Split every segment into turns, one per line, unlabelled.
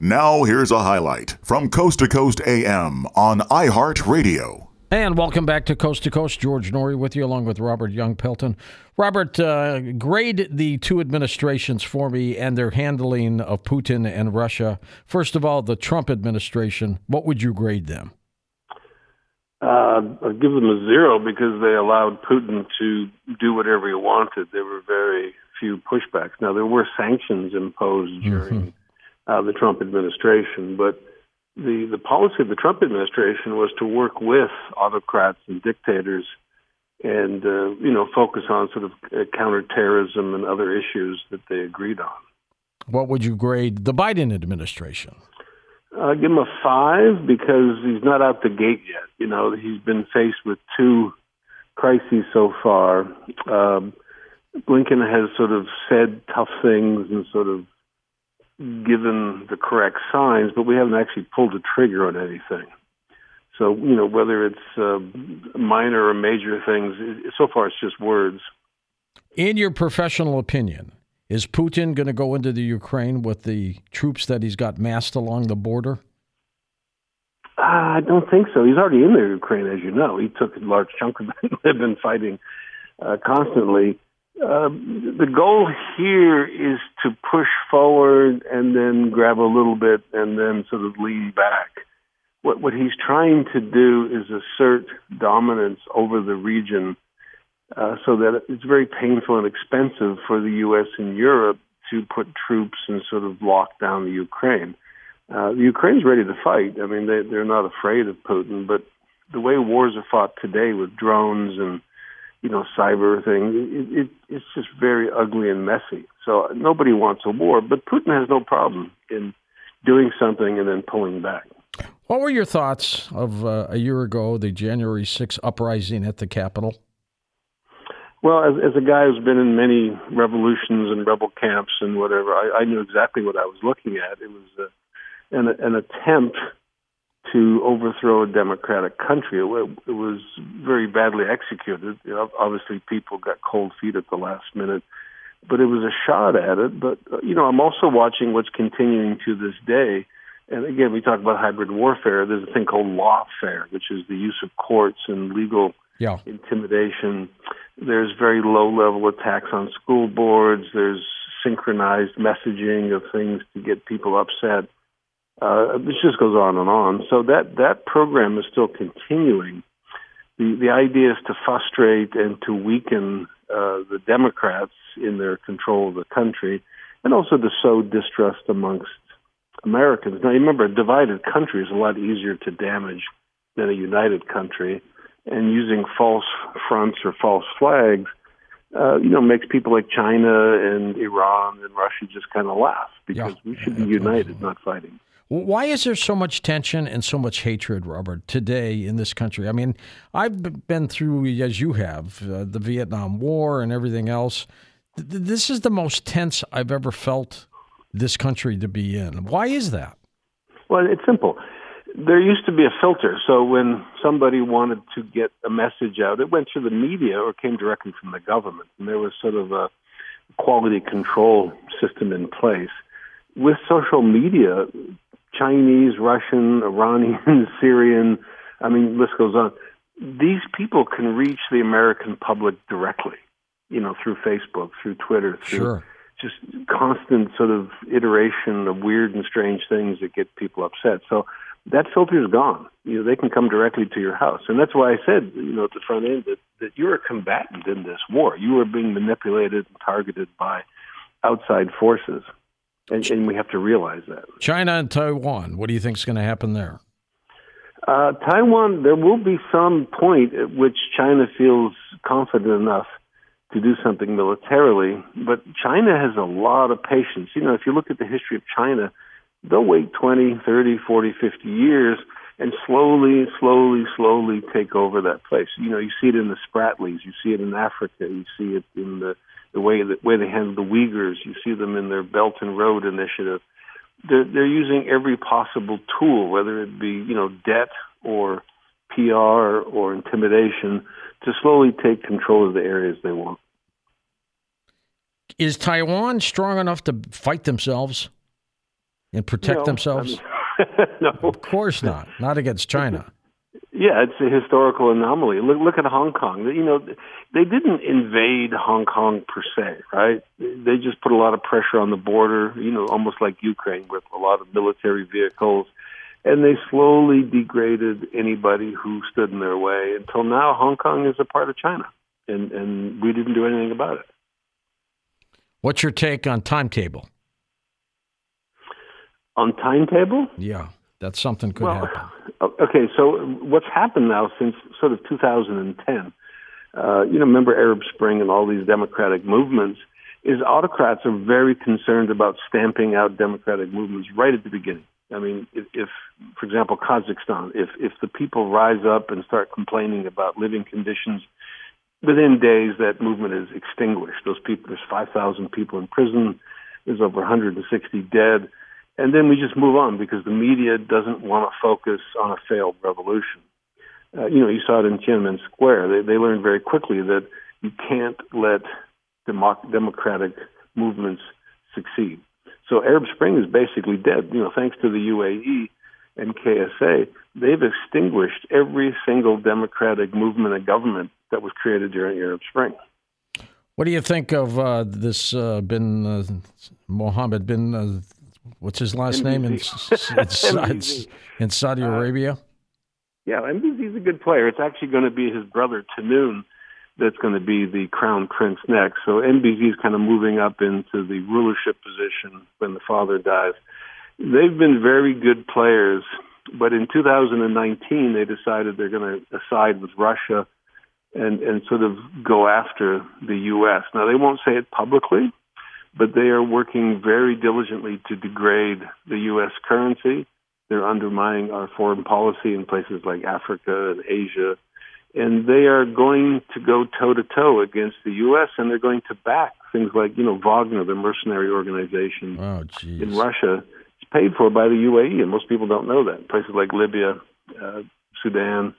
Now, here's a highlight from Coast to Coast AM on iHeartRadio.
And welcome back to Coast to Coast. George Noory with you, along with Robert Young Pelton. Robert, uh, grade the two administrations for me and their handling of Putin and Russia. First of all, the Trump administration, what would you grade them?
Uh, I'd give them a zero because they allowed Putin to do whatever he wanted. There were very few pushbacks. Now, there were sanctions imposed during. Mm-hmm uh, the Trump administration. But the the policy of the Trump administration was to work with autocrats and dictators, and uh, you know focus on sort of uh, counterterrorism and other issues that they agreed on.
What would you grade the Biden administration?
Uh, give him a five because he's not out the gate yet. You know, he's been faced with two crises so far. Um, Blinken has sort of said tough things and sort of given the correct signs, but we haven't actually pulled the trigger on anything. So, you know, whether it's uh, minor or major things, so far it's just words.
In your professional opinion, is Putin going to go into the Ukraine with the troops that he's got massed along the border?
Uh, I don't think so. He's already in the Ukraine, as you know. He took a large chunk of it. They've been fighting uh, constantly. Um, the goal here is to push forward and then grab a little bit and then sort of lean back. What what he's trying to do is assert dominance over the region, uh, so that it's very painful and expensive for the U.S. and Europe to put troops and sort of lock down the Ukraine. Uh, the Ukraine's ready to fight. I mean, they they're not afraid of Putin, but the way wars are fought today with drones and you know, cyber thing. It, it, it's just very ugly and messy. So nobody wants a war, but Putin has no problem in doing something and then pulling back.
What were your thoughts of uh, a year ago, the January 6th uprising at the Capitol?
Well, as, as a guy who's been in many revolutions and rebel camps and whatever, I, I knew exactly what I was looking at. It was a, an, an attempt to overthrow a democratic country. It, it was very badly executed. You know, obviously, people got cold feet at the last minute, but it was a shot at it. But uh, you know, I'm also watching what's continuing to this day. And again, we talk about hybrid warfare. There's a thing called lawfare, which is the use of courts and legal yeah. intimidation. There's very low level attacks on school boards. There's synchronized messaging of things to get people upset uh, this just goes on and on. So that that program is still continuing. The the idea is to frustrate and to weaken uh, the Democrats in their control of the country, and also to sow distrust amongst Americans. Now, you remember, a divided country is a lot easier to damage than a united country, and using false fronts or false flags uh, you know, makes people like China and Iran and Russia just kind of laugh because yeah, we should be united, absolutely. not fighting.
Why is there so much tension and so much hatred, Robert, today in this country? I mean, I've been through, as you have, uh, the Vietnam War and everything else. Th- this is the most tense I've ever felt this country to be in. Why is that?
Well, it's simple. There used to be a filter. So when somebody wanted to get a message out, it went through the media or came directly from the government. And there was sort of a quality control system in place. With social media, Chinese, Russian, Iranian, Syrian, I mean, list goes on. These people can reach the American public directly, you know, through Facebook, through Twitter, through
sure.
just constant sort of iteration of weird and strange things that get people upset. So that filter is gone. You know, they can come directly to your house. And that's why I said, you know, at the front end that, that you're a combatant in this war. You are being manipulated and targeted by outside forces. And, and we have to realize that.
China and Taiwan, what do you think is going to happen there?
Uh, Taiwan, there will be some point at which China feels confident enough to do something militarily, but China has a lot of patience. You know, if you look at the history of China, they'll wait 20, 30, 40, 50 years and slowly, slowly, slowly take over that place. You know, you see it in the Spratlys, you see it in Africa, you see it in the the way that way they handle the Uyghurs. You see them in their Belt and Road initiative. They're, they're using every possible tool, whether it be you know debt or PR or intimidation, to slowly take control of the areas they want.
Is Taiwan strong enough to fight themselves? and protect
No,
themselves?
I mean, no.
Of course not. Not against China.
Yeah, it's a historical anomaly. Look, look at Hong Kong. You know, they didn't invade Hong Kong per se, right? They just put a lot of pressure on the border. You know, almost like Ukraine with a lot of military vehicles, and they slowly degraded anybody who stood in their way until now. Hong Kong is a part of China, and and we didn't do anything about it.
What's your take on timetable?
On timetable,
Yeah, that's something could
Well,
happen.
O- okay. So what's happened now since sort of 2010? Uh, you know, remember Arab Spring and all these democratic movements? Is autocrats are very concerned about stamping out democratic movements right at the beginning. I mean, if, if for example, Kazakhstan, if if the people rise up and start complaining about living conditions, within days that movement is extinguished. Those people, there's 5,000 people in prison. There's over 160 dead and then we just move on because the media doesn't want to focus on a failed revolution. Uh, you know, you saw it in Tiananmen Square. They, they learned very quickly that you can't let democ- democratic movements succeed. So Arab Spring is basically dead. You know, thanks to the UAE and KSA, they've extinguished every single democratic movement and government that was created during Arab Spring.
What do you think of uh, this uh, bin uh, Mohammed bin? Uh, what's his last name in, in, in Saudi Arabia?
Yeah, MBZ's a good player. It's actually going to be his brother Tahnoun that's going to be the crown prince next. So MBZ is kind of moving up into the rulership position when the father dies. They've been very good players, but in 2019 they decided they're going to side with Russia and and sort of go after the U.S. Now they won't say it publicly, but they are working very diligently to degrade the U.S. currency. They're undermining our foreign policy in places like Africa and Asia. And they are going to go toe to toe against the U.S. and they're going to back things like, you know, Wagner, the mercenary organization
Oh,
in. Russia. It's paid for by the UAE, and most people don't know that. Places like Libya, uh, Sudan,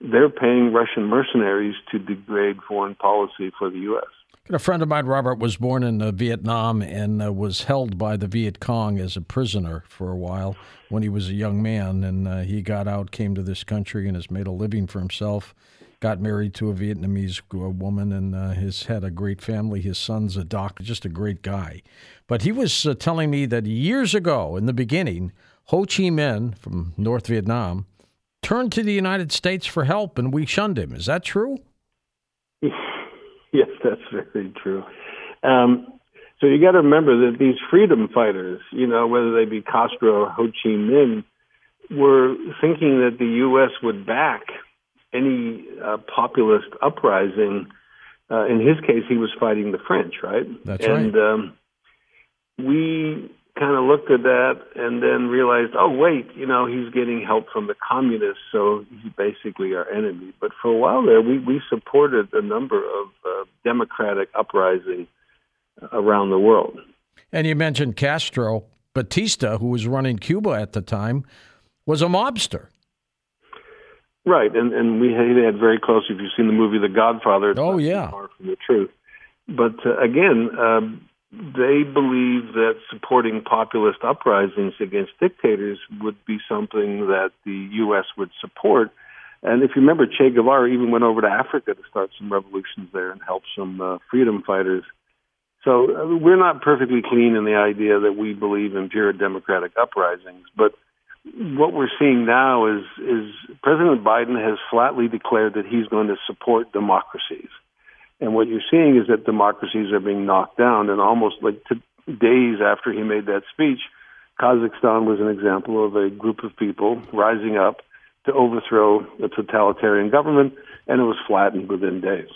they're paying Russian mercenaries to degrade foreign policy for the U.S.
A friend of mine, Robert, was born in uh, Vietnam and uh, was held by the Viet Cong as a prisoner for a while when he was a young man. And uh, he got out, came to this country, and has made a living for himself. Got married to a Vietnamese woman and uh, has had a great family. His son's a doctor, just a great guy. But he was uh, telling me that years ago, in the beginning, Ho Chi Minh from North Vietnam turned to the United States for help, and we shunned him. Is that true?
yes, that's very true. Um, so you got to remember that these freedom fighters, you know, whether they be Castro or Ho Chi Minh, were thinking that the U.S. would back any uh, populist uprising. Uh, in his case, he was fighting the French, right?
That's
and, Um, we kind of looked at that and then realized, oh wait, you know, he's getting help from the communists, so he's basically our enemy. But for a while there, we we supported a number of uh, democratic uprising around the world.
And you mentioned Castro. Batista, who was running Cuba at the time, was a mobster.
Right, and and we had, very close. If you've seen the movie The Godfather, it's
Oh, yeah.
far from the truth. But uh, again, um, they believe that supporting populist uprisings against dictators would be something that the U.S. would support. And if you remember, Che Guevara even went over to Africa to start some revolutions there and help some uh, freedom fighters. So uh, we're not perfectly clean in the idea that we believe in pure democratic uprisings, but what we're seeing now is is President Biden has flatly declared that he's going to support democracies. And what you're seeing is that democracies are being knocked down. And almost like t- days after he made that speech, Kazakhstan was an example of a group of people rising up to overthrow a totalitarian government, and it was flattened within days.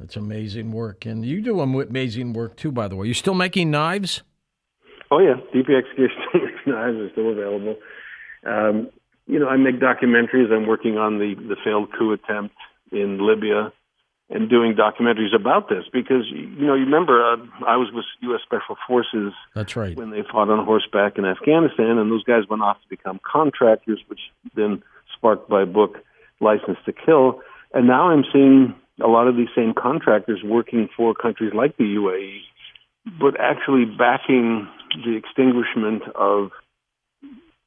That's amazing work. And you do am- amazing work too, by the way. You're still making knives?
Oh yeah, DP Execution knives are still available. Um, you know, I make documentaries. I'm working on the the failed coup attempt in Libya, and doing documentaries about this because you know you remember uh, I was with U.S. Special Forces
That's right.
when they fought on horseback in Afghanistan, and those guys went off to become contractors, which then sparked my book License to Kill. And now I'm seeing a lot of these same contractors working for countries like the UAE, but actually backing the extinguishment of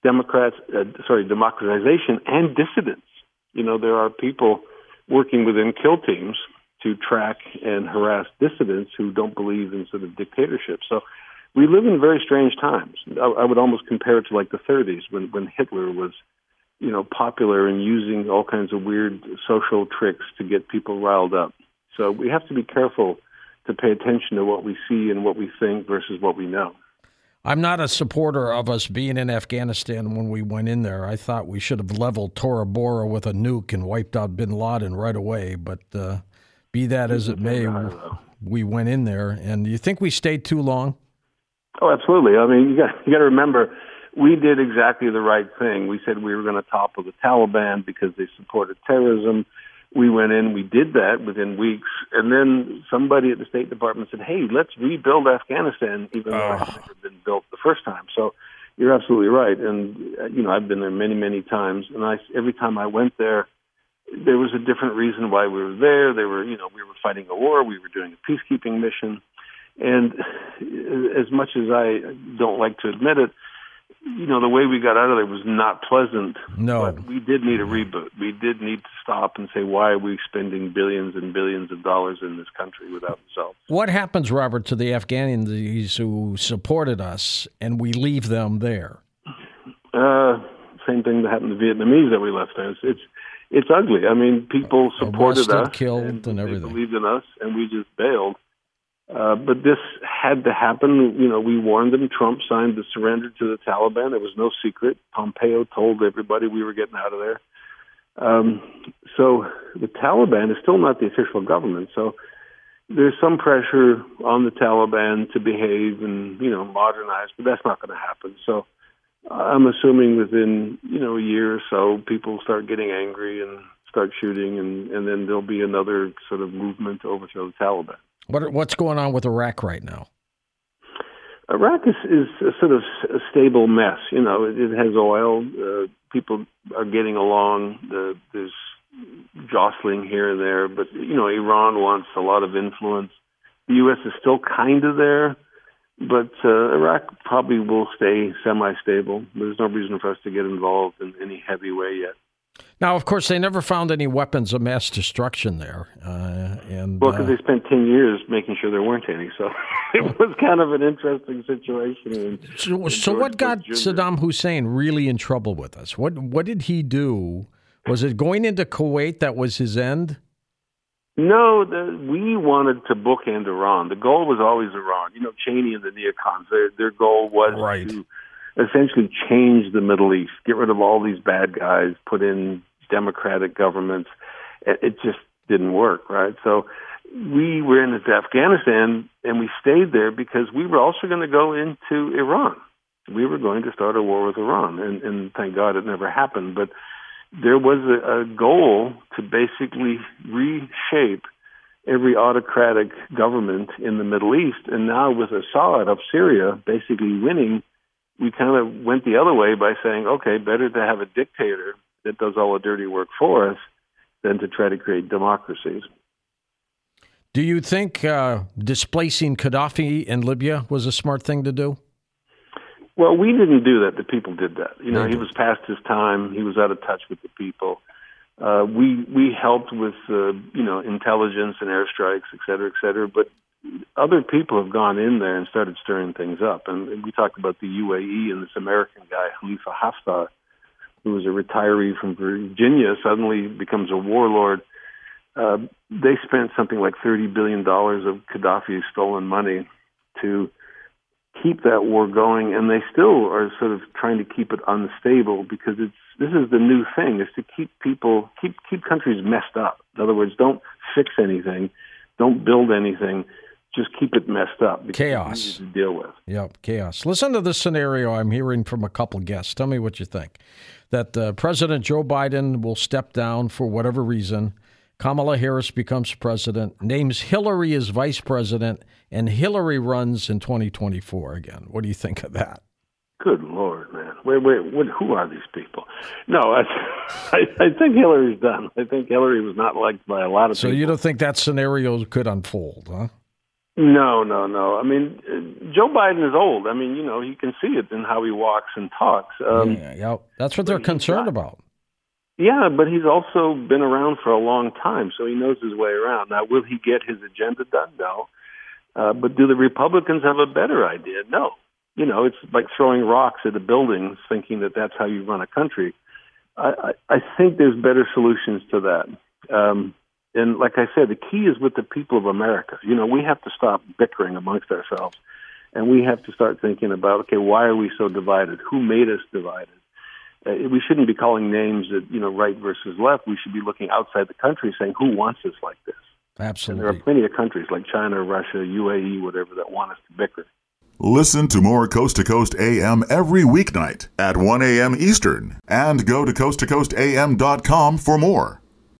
Democrats, uh, sorry, democratization and dissidents. You know, there are people working within kill teams to track and harass dissidents who don't believe in sort of dictatorship. So we live in very strange times. I, I would almost compare it to like the 30s when when Hitler was, you know, popular and using all kinds of weird social tricks to get people riled up. So we have to be careful to pay attention to what we see and what we think versus what we know.
I'm not a supporter of us being in Afghanistan when we went in there. I thought we should have leveled Tora Bora with a nuke and wiped out bin Laden right away. But uh, be that as it may, we went in there. And you think we stayed too long?
Oh, absolutely. I mean, you got you got to remember, we did exactly the right thing. We said we were going to topple the Taliban because they supported terrorism we went in, we did that within weeks, and then somebody at the State Department said, "Hey, let's rebuild Afghanistan," even though built the first time. So you're absolutely right, and uh, you know I've been there many, many times, and I every time I went there, there was a different reason why we were there. They were, you know, we were fighting a war, we were doing a peacekeeping mission, and as much as I don't like to admit it, you know, the way we got out of there was not pleasant.
No.
But we did need a reboot. We did need to stop and say, why are we spending billions and billions of dollars in this country without results?
What happens, Robert, to the Afghans who supported us and we leave them there?
Uh, same thing that happened to Vietnamese that we left there. It's, it's, it's ugly. I mean, people supported
Arrested,
us,
killed,
and,
and everything.
They believed in us, and we just bailed. Uh, but this had to happen. You know, we warned them. Trump signed the surrender to the Taliban. It was no secret. Pompeo told everybody we were getting out of there. Um, so the Taliban is still not the official government. So there's some pressure on the Taliban to behave and you know modernize, but that's not going to happen. So I'm assuming within you know a year or so, people start getting angry and start shooting, and and then there'll be another sort of movement to overthrow the Taliban.
What what's going on with Iraq right now?
Iraq is, is a sort of a stable mess. You know, it, it has oil. Uh, people are getting along. The, there's jostling here and there, but you know, Iran wants a lot of influence. The U.S. is still kind of there, but uh, Iraq probably will stay semi-stable. There's no reason for us to get involved in any heavy way yet.
Now, of course, they never found any weapons of mass destruction there, uh, and
well, because
uh,
they spent ten years making sure there weren't any, so it was kind of an interesting situation. In,
so,
in
so what got
Jr.
Saddam Hussein really in trouble with us? What what did he do? Was it going into Kuwait that was his end?
No, the, we wanted to bookend Iran. The goal was always Iran. You know, Cheney and the neocons. Their their goal was
Right.
to essentially change the Middle East, get rid of all these bad guys, put in democratic governments. It, just didn't work, right? So we were in Afghanistan and we stayed there because we were also going to go into Iran. We were going to start a war with Iran, and, and thank God it never happened. But there was a, a goal to basically reshape every autocratic government in the Middle East. And now with Assad of Syria basically winning, we kind of went the other way by saying, okay, better to have a dictator that does all the dirty work for us than to try to create democracies.
Do you think uh, displacing Gaddafi in Libya was a smart thing to do?
Well, we didn't do that. The people did that. You know, he was past his time. He was out of touch with the people. Uh, we we helped with uh, you know intelligence and airstrikes, et cetera, et cetera. But other people have gone in there and started stirring things up. And we talked about the UAE and this American guy Khalifa Haftar, who was a retiree from Virginia, suddenly becomes a warlord. Uh, they spent something like thirty billion dollars of Gaddafi's stolen money to keep that war going, and they still are sort of trying to keep it unstable because it's this is the new thing is to keep people keep keep countries messed up. In other words, don't fix anything, don't build anything, just keep it messed up.
Chaos.
to deal with.
Yep, chaos. Listen to this scenario I'm hearing from a couple guests. Tell me what you think. That uh, President Joe Biden will step down for whatever reason. Kamala Harris becomes president, names Hillary as vice president, and Hillary runs in 2024 again. What do you think of that?
Good lord, man! Wait, wait, what, who are these people? No, I, I, I think Hillary's done. I think Hillary was not liked by a lot of
So
people.
So you don't think that scenario could unfold, huh?
No, no, no. I mean, uh, Joe Biden is old. I mean, you know, he can see it in how he walks and talks. Um,
yeah, yeah, that's what they're concerned not, about.
Yeah, but he's also been around for a long time, so he knows his way around. Now, will he get his agenda done? No. Uh, but do the Republicans have a better idea? No. You know, it's like throwing rocks at a building, thinking that that's how you run a country. I, I, I think there's better solutions to that. Um, and like I said, the key is with the people of America. You know, we have to stop bickering amongst ourselves, and we have to start thinking about, okay, why are we so divided? Who made us divided? Uh, we shouldn't be calling names that you know right versus left. We should be looking outside the country, saying who wants us like this.
Absolutely.
And there are plenty of countries like China, Russia, UAE, whatever, that want us to bicker.
Listen to more Coast to Coast AM every weeknight at 1 a.m. Eastern and go to coasttocoastam.com for more.